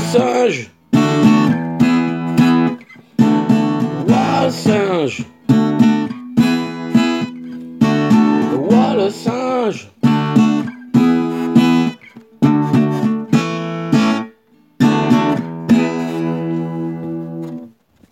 singe. Ouah le singe. Ouah le singe.